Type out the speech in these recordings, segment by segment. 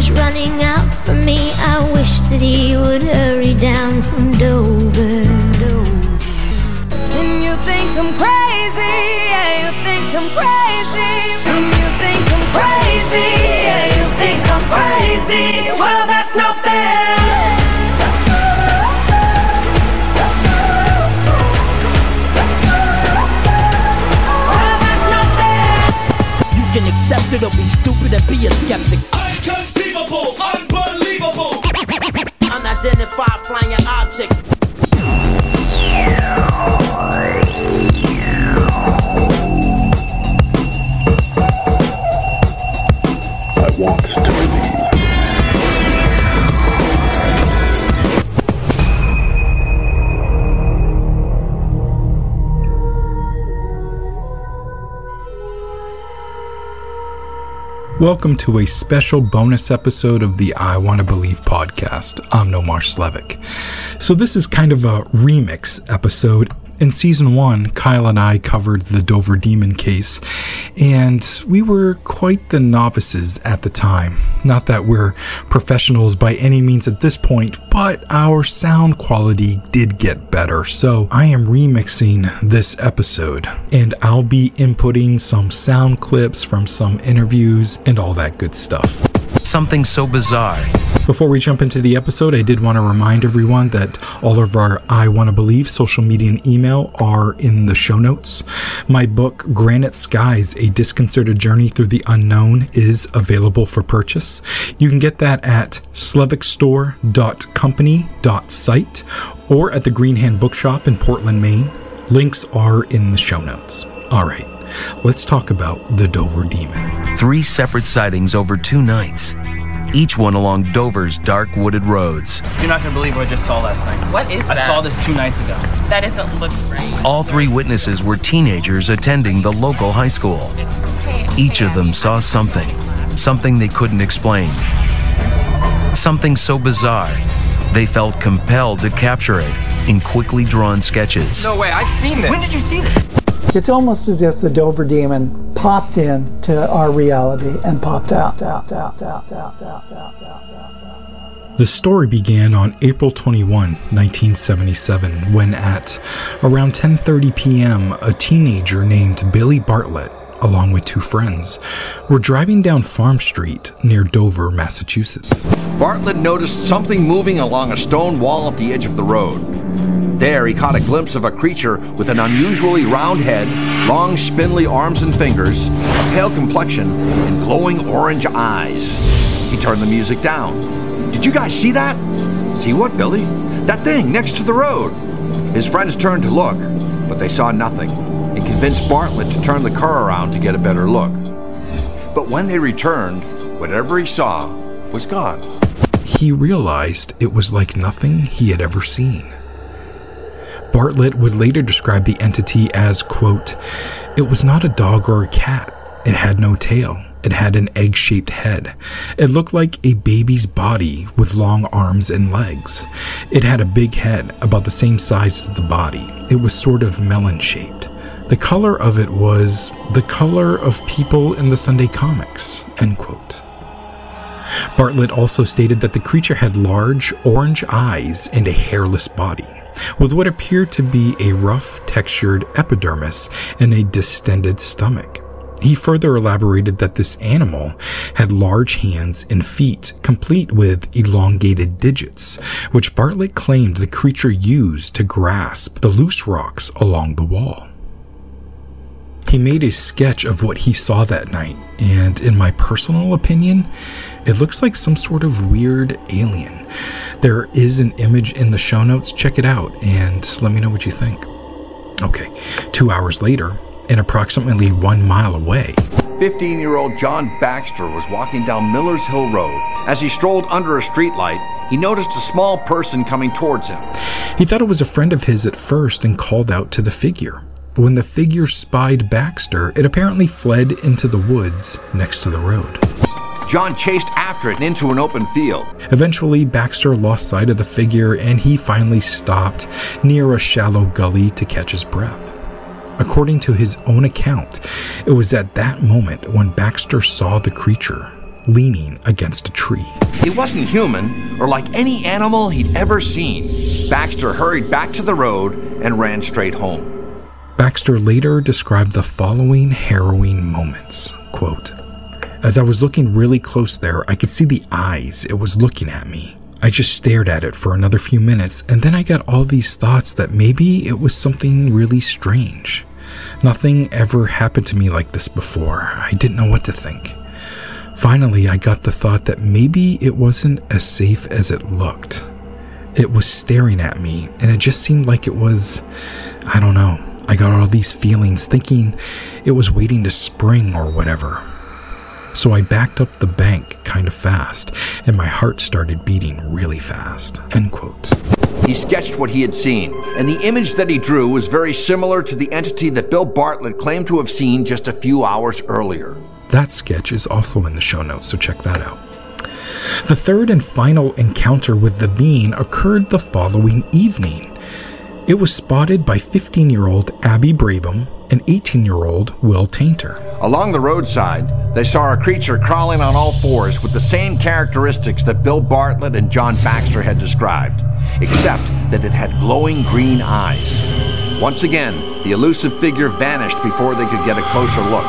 is running out for me. I wish that he would hurry down from Dover. And you think I'm crazy, yeah, you think I'm crazy. And you think I'm crazy, yeah, you think I'm crazy. Well, that's not fair. Well, that's not fair. You can accept it or be stupid and be a skeptic. Unidentified flying objects. Welcome to a special bonus episode of the I Want to Believe podcast. I'm Nomar Slevik. So, this is kind of a remix episode. In season one, Kyle and I covered the Dover Demon case, and we were quite the novices at the time. Not that we're professionals by any means at this point, but our sound quality did get better. So, I am remixing this episode, and I'll be inputting some sound clips from some interviews and all that good stuff. Something so bizarre. Before we jump into the episode, I did want to remind everyone that all of our I Want to Believe social media and email are in the show notes. My book, Granite Skies A Disconcerted Journey Through the Unknown, is available for purchase. You can get that at slevikstore.company.site or at the Green Hand Bookshop in Portland, Maine. Links are in the show notes. All right, let's talk about the Dover Demon. Three separate sightings over two nights, each one along Dover's dark wooded roads. You're not gonna believe what I just saw last night. What is I that? I saw this two nights ago. That doesn't look right. All three witnesses were teenagers attending the local high school. Each of them saw something, something they couldn't explain, something so bizarre they felt compelled to capture it in quickly drawn sketches. No way, I've seen this. When did you see this? It's almost as if the Dover demon popped into our reality and popped out, out, out, out, out, out, out, out. The story began on April 21, 1977, when at around 10:30 p.m., a teenager named Billy Bartlett, along with two friends, were driving down Farm Street near Dover, Massachusetts. Bartlett noticed something moving along a stone wall at the edge of the road. There, he caught a glimpse of a creature with an unusually round head, long, spindly arms and fingers, a pale complexion, and glowing orange eyes. He turned the music down. Did you guys see that? See what, Billy? That thing next to the road. His friends turned to look, but they saw nothing, and convinced Bartlett to turn the car around to get a better look. But when they returned, whatever he saw was gone. He realized it was like nothing he had ever seen. Bartlett would later describe the entity as, quote, it was not a dog or a cat. It had no tail. It had an egg shaped head. It looked like a baby's body with long arms and legs. It had a big head, about the same size as the body. It was sort of melon shaped. The color of it was the color of people in the Sunday comics, end quote. Bartlett also stated that the creature had large orange eyes and a hairless body, with what appeared to be a rough textured epidermis and a distended stomach. He further elaborated that this animal had large hands and feet, complete with elongated digits, which Bartlett claimed the creature used to grasp the loose rocks along the wall. He made a sketch of what he saw that night, and in my personal opinion, it looks like some sort of weird alien. There is an image in the show notes, check it out, and let me know what you think. Okay, two hours later, and approximately one mile away, 15 year old John Baxter was walking down Miller's Hill Road. As he strolled under a streetlight, he noticed a small person coming towards him. he thought it was a friend of his at first and called out to the figure. When the figure spied Baxter, it apparently fled into the woods next to the road. John chased after it and into an open field. Eventually, Baxter lost sight of the figure and he finally stopped near a shallow gully to catch his breath. According to his own account, it was at that moment when Baxter saw the creature leaning against a tree. It wasn't human or like any animal he'd ever seen. Baxter hurried back to the road and ran straight home. Baxter later described the following harrowing moments. Quote, As I was looking really close there, I could see the eyes. It was looking at me. I just stared at it for another few minutes, and then I got all these thoughts that maybe it was something really strange. Nothing ever happened to me like this before. I didn't know what to think. Finally, I got the thought that maybe it wasn't as safe as it looked. It was staring at me, and it just seemed like it was. I don't know. I got all these feelings thinking it was waiting to spring or whatever. So I backed up the bank kind of fast, and my heart started beating really fast. End quote. He sketched what he had seen, and the image that he drew was very similar to the entity that Bill Bartlett claimed to have seen just a few hours earlier. That sketch is also in the show notes, so check that out. The third and final encounter with the being occurred the following evening. It was spotted by 15 year old Abby Brabham and 18 year old Will Tainter. Along the roadside, they saw a creature crawling on all fours with the same characteristics that Bill Bartlett and John Baxter had described, except that it had glowing green eyes. Once again, the elusive figure vanished before they could get a closer look.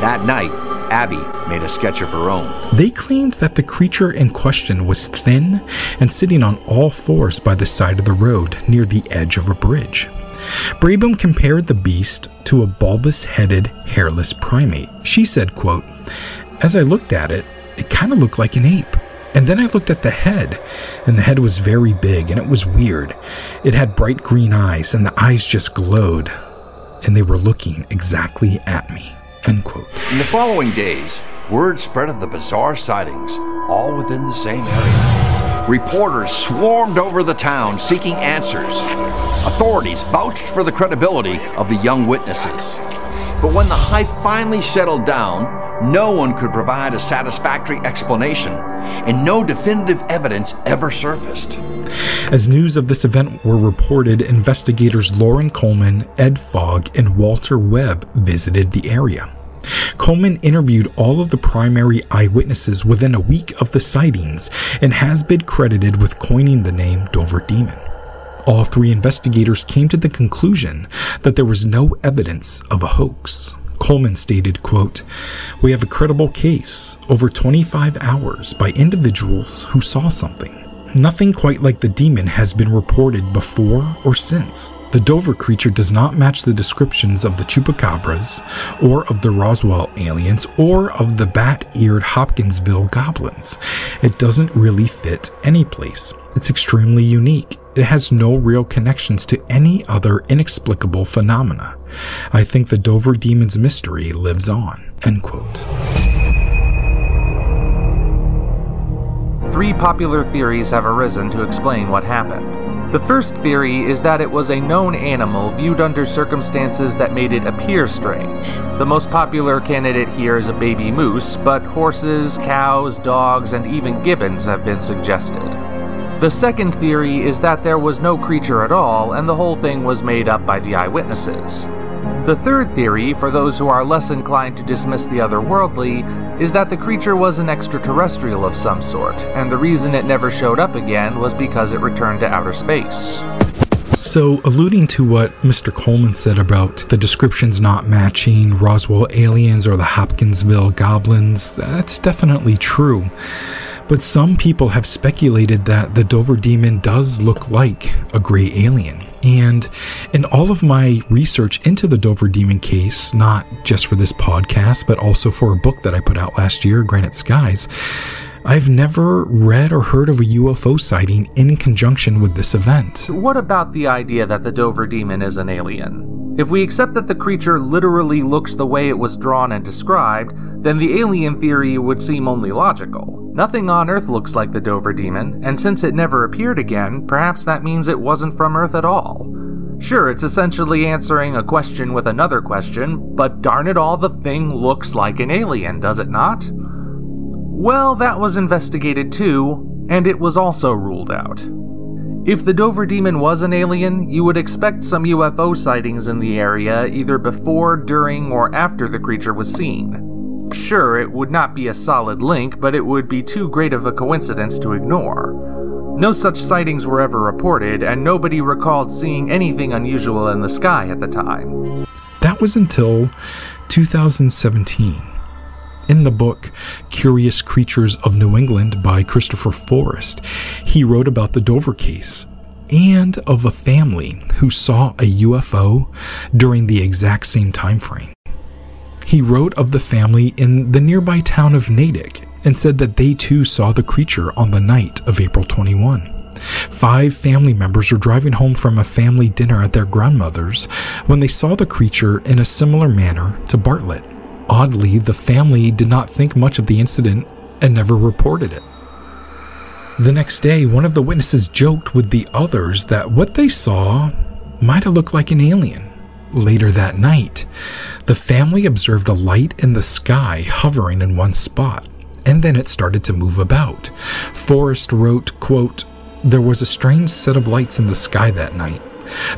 That night, Abby made a sketch of her own. They claimed that the creature in question was thin and sitting on all fours by the side of the road near the edge of a bridge. Brabham compared the beast to a bulbous headed, hairless primate. She said, quote, As I looked at it, it kind of looked like an ape. And then I looked at the head, and the head was very big and it was weird. It had bright green eyes, and the eyes just glowed, and they were looking exactly at me. End quote. In the following days, word spread of the bizarre sightings, all within the same area. Reporters swarmed over the town seeking answers. Authorities vouched for the credibility of the young witnesses. But when the hype finally settled down, no one could provide a satisfactory explanation, and no definitive evidence ever surfaced. As news of this event were reported, investigators Loren Coleman, Ed Fogg, and Walter Webb visited the area. Coleman interviewed all of the primary eyewitnesses within a week of the sightings and has been credited with coining the name Dover Demon. All three investigators came to the conclusion that there was no evidence of a hoax. Coleman stated, quote, We have a credible case over 25 hours by individuals who saw something. Nothing quite like the demon has been reported before or since. The Dover creature does not match the descriptions of the chupacabras, or of the Roswell aliens, or of the bat eared Hopkinsville goblins. It doesn't really fit any place. It's extremely unique. It has no real connections to any other inexplicable phenomena. I think the Dover demon's mystery lives on. End quote. Three popular theories have arisen to explain what happened. The first theory is that it was a known animal viewed under circumstances that made it appear strange. The most popular candidate here is a baby moose, but horses, cows, dogs, and even gibbons have been suggested. The second theory is that there was no creature at all and the whole thing was made up by the eyewitnesses. The third theory, for those who are less inclined to dismiss the otherworldly, is that the creature was an extraterrestrial of some sort, and the reason it never showed up again was because it returned to outer space. So, alluding to what Mr. Coleman said about the descriptions not matching Roswell aliens or the Hopkinsville goblins, that's definitely true. But some people have speculated that the Dover demon does look like a gray alien. And in all of my research into the Dover demon case, not just for this podcast, but also for a book that I put out last year, Granite Skies, I've never read or heard of a UFO sighting in conjunction with this event. What about the idea that the Dover demon is an alien? If we accept that the creature literally looks the way it was drawn and described, then the alien theory would seem only logical. Nothing on Earth looks like the Dover demon, and since it never appeared again, perhaps that means it wasn't from Earth at all. Sure, it's essentially answering a question with another question, but darn it all, the thing looks like an alien, does it not? Well, that was investigated too, and it was also ruled out. If the Dover Demon was an alien, you would expect some UFO sightings in the area either before, during, or after the creature was seen. Sure, it would not be a solid link, but it would be too great of a coincidence to ignore. No such sightings were ever reported, and nobody recalled seeing anything unusual in the sky at the time. That was until 2017. In the book Curious Creatures of New England by Christopher Forest, he wrote about the Dover case and of a family who saw a UFO during the exact same time frame. He wrote of the family in the nearby town of Natick and said that they too saw the creature on the night of April 21. Five family members were driving home from a family dinner at their grandmother's when they saw the creature in a similar manner to Bartlett. Oddly, the family did not think much of the incident and never reported it. The next day, one of the witnesses joked with the others that what they saw might have looked like an alien. Later that night, the family observed a light in the sky hovering in one spot, and then it started to move about. Forest wrote, quote, There was a strange set of lights in the sky that night.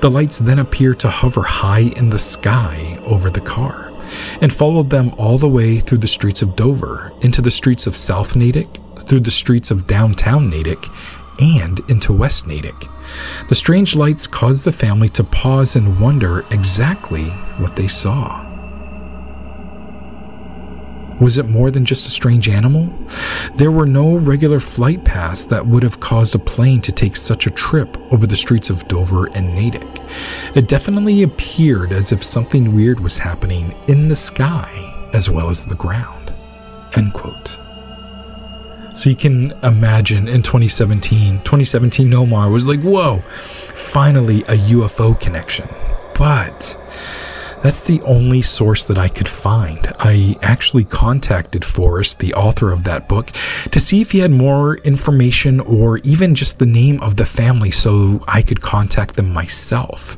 The lights then appeared to hover high in the sky over the car and followed them all the way through the streets of Dover, into the streets of South Natick, through the streets of downtown Natick, and into West Natick. The strange lights caused the family to pause and wonder exactly what they saw. Was it more than just a strange animal? There were no regular flight paths that would have caused a plane to take such a trip over the streets of Dover and Natick. It definitely appeared as if something weird was happening in the sky as well as the ground. End quote. So you can imagine in 2017, 2017 Nomar was like, whoa, finally a UFO connection. But that's the only source that I could find. I actually contacted Forest, the author of that book, to see if he had more information or even just the name of the family so I could contact them myself.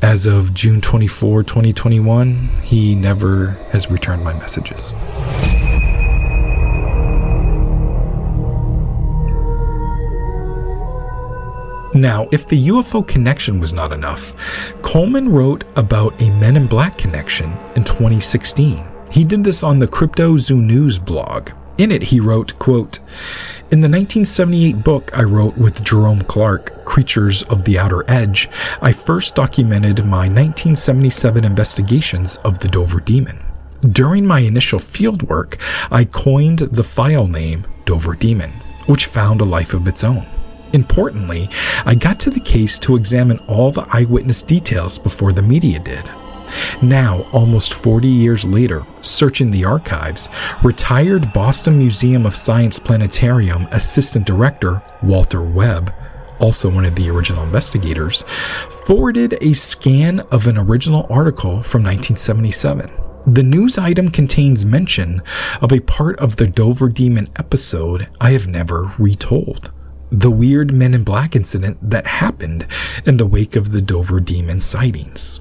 As of June 24, 2021, he never has returned my messages. Now, if the UFO connection was not enough, Coleman wrote about a Men in Black connection in 2016. He did this on the CryptozooNews blog. In it, he wrote, quote, In the 1978 book I wrote with Jerome Clark, Creatures of the Outer Edge, I first documented my 1977 investigations of the Dover Demon. During my initial fieldwork, I coined the file name Dover Demon, which found a life of its own. Importantly, I got to the case to examine all the eyewitness details before the media did. Now, almost 40 years later, searching the archives, retired Boston Museum of Science Planetarium Assistant Director Walter Webb, also one of the original investigators, forwarded a scan of an original article from 1977. The news item contains mention of a part of the Dover Demon episode I have never retold the weird Men in Black incident that happened in the wake of the Dover Demon sightings.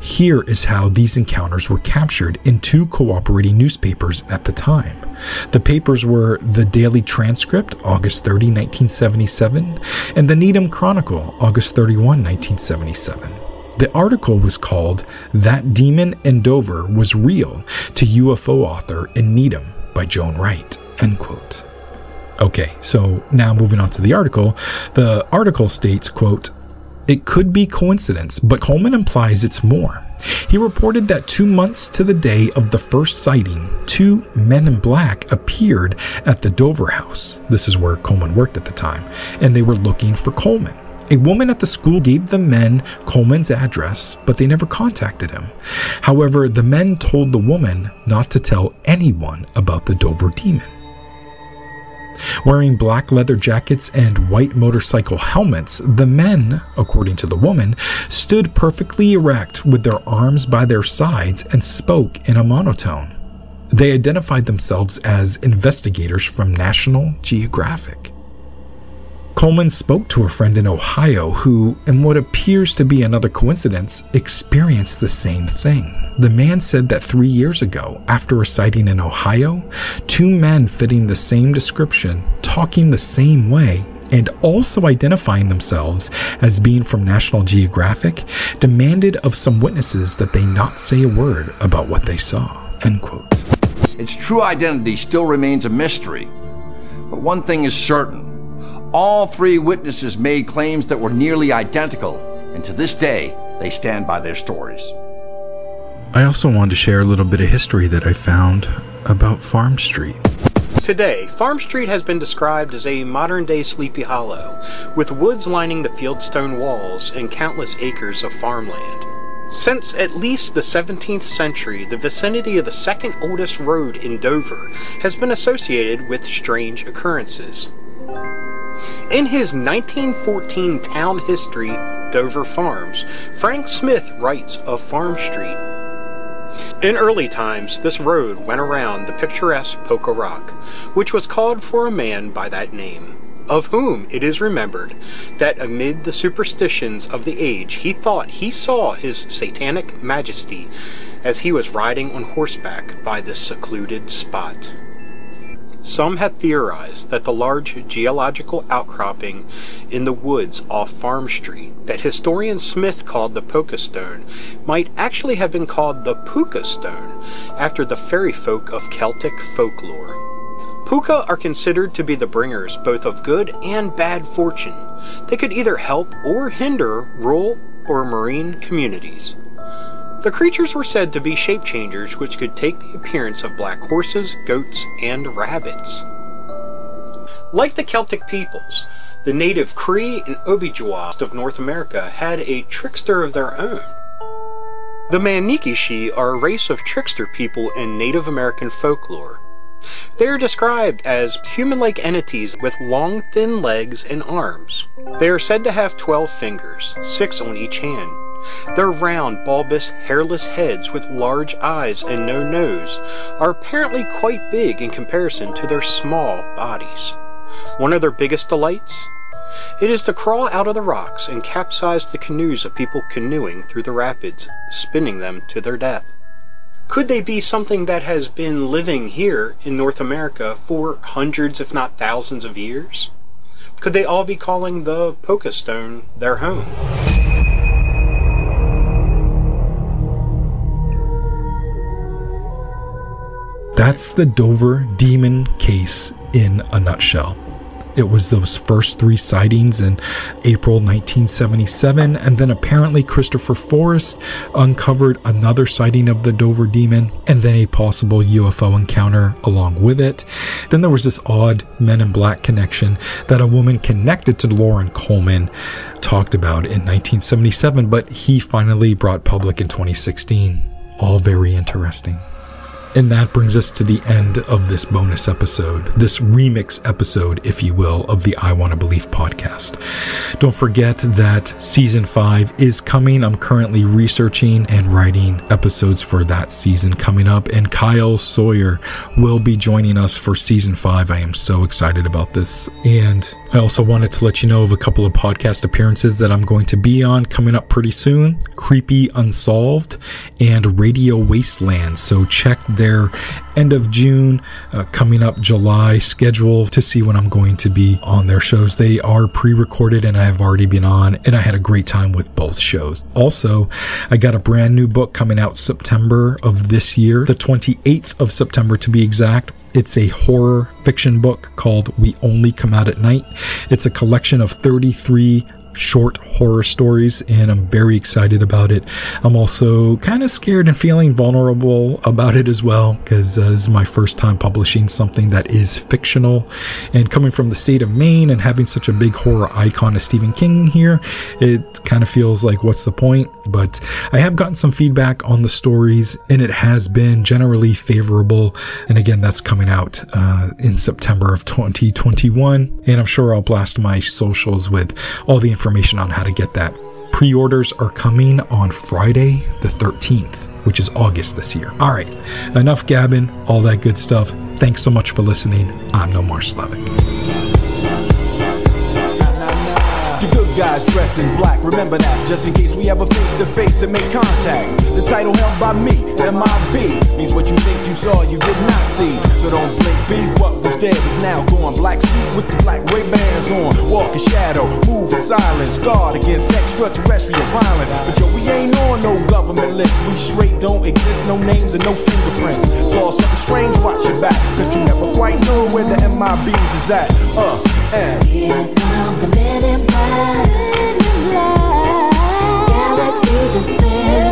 Here is how these encounters were captured in two cooperating newspapers at the time. The papers were the Daily Transcript, August 30, 1977, and the Needham Chronicle, August 31, 1977. The article was called That Demon in Dover Was Real to UFO Author in Needham by Joan Wright. End quote. Okay, so now moving on to the article. The article states, quote, it could be coincidence, but Coleman implies it's more. He reported that two months to the day of the first sighting, two men in black appeared at the Dover house. This is where Coleman worked at the time, and they were looking for Coleman. A woman at the school gave the men Coleman's address, but they never contacted him. However, the men told the woman not to tell anyone about the Dover demon. Wearing black leather jackets and white motorcycle helmets, the men, according to the woman, stood perfectly erect with their arms by their sides and spoke in a monotone. They identified themselves as investigators from National Geographic. Coleman spoke to a friend in Ohio who, in what appears to be another coincidence, experienced the same thing. The man said that three years ago, after a sighting in Ohio, two men fitting the same description, talking the same way, and also identifying themselves as being from National Geographic, demanded of some witnesses that they not say a word about what they saw. End quote. its true identity still remains a mystery. But one thing is certain all three witnesses made claims that were nearly identical, and to this day, they stand by their stories. I also wanted to share a little bit of history that I found about Farm Street. Today, Farm Street has been described as a modern day Sleepy Hollow, with woods lining the fieldstone walls and countless acres of farmland. Since at least the 17th century, the vicinity of the second oldest road in Dover has been associated with strange occurrences. In his 1914 town history, Dover Farms, Frank Smith writes of Farm Street. In early times, this road went around the picturesque Poca Rock, which was called for a man by that name, of whom it is remembered that amid the superstitions of the age he thought he saw his satanic majesty as he was riding on horseback by this secluded spot. Some have theorized that the large geological outcropping in the woods off Farm Street, that historian Smith called the Poca Stone, might actually have been called the Puka Stone, after the fairy folk of Celtic folklore. Puka are considered to be the bringers both of good and bad fortune. They could either help or hinder rural or marine communities. The creatures were said to be shape changers which could take the appearance of black horses, goats, and rabbits. Like the Celtic peoples, the native Cree and Ojibwa of North America had a trickster of their own. The Manikishi are a race of trickster people in Native American folklore. They are described as human like entities with long, thin legs and arms. They are said to have 12 fingers, six on each hand. Their round, bulbous, hairless heads with large eyes and no nose are apparently quite big in comparison to their small bodies. One of their biggest delights? It is to crawl out of the rocks and capsize the canoes of people canoeing through the rapids, spinning them to their death. Could they be something that has been living here in North America for hundreds, if not thousands, of years? Could they all be calling the Poca Stone their home? That's the Dover demon case in a nutshell. It was those first three sightings in April 1977, and then apparently Christopher Forest uncovered another sighting of the Dover demon, and then a possible UFO encounter along with it. Then there was this odd Men in Black connection that a woman connected to Loren Coleman talked about in 1977, but he finally brought public in 2016. All very interesting. And that brings us to the end of this bonus episode, this remix episode, if you will, of the I Want to Believe podcast. Don't forget that season five is coming. I'm currently researching and writing episodes for that season coming up, and Kyle Sawyer will be joining us for season five. I am so excited about this. And I also wanted to let you know of a couple of podcast appearances that I'm going to be on coming up pretty soon Creepy Unsolved and Radio Wasteland. So check their end of June, uh, coming up July schedule to see when I'm going to be on their shows. They are pre recorded and I have already been on, and I had a great time with both shows. Also, I got a brand new book coming out September of this year, the 28th of September to be exact. It's a horror fiction book called We Only Come Out at Night. It's a collection of 33 short horror stories and I'm very excited about it. I'm also kind of scared and feeling vulnerable about it as well because uh, this is my first time publishing something that is fictional and coming from the state of Maine and having such a big horror icon as Stephen King here, it kind of feels like what's the point? But I have gotten some feedback on the stories and it has been generally favorable. And again, that's coming out uh, in September of 2021 and I'm sure I'll blast my socials with all the information on how to get that. Pre orders are coming on Friday, the 13th, which is August this year. All right, enough gabbing, all that good stuff. Thanks so much for listening. I'm Nomar Slevik. Guys dress in black, remember that, just in case we ever face to face and make contact. The title held by me, MIB, means what you think you saw, you did not see. So don't blink, be what dead is now gone. Black suit with the black Ray Bans on, walk in shadow, move in silence, guard against extraterrestrial violence. But yo, we ain't on no government list. We straight don't exist, no names and no fingerprints. Saw something strange, watch your back, cause you never quite know where the MIBs is at. Uh, and. Galaxy defenders.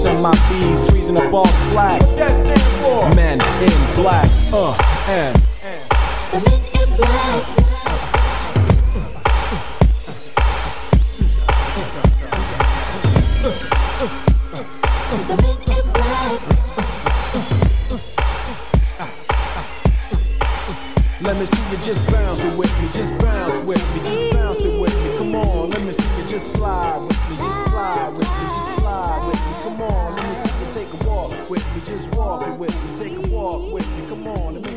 MIBs freezing up all the flag. What that stand for? Men in black. Uh, and. The men in black. The men in black. Let me see you just bounce it with me, just bounce with me, just bounce it with me. Come on, let me see you just slide with me, just slide with me, just walk with me, take a walk with me. Come on,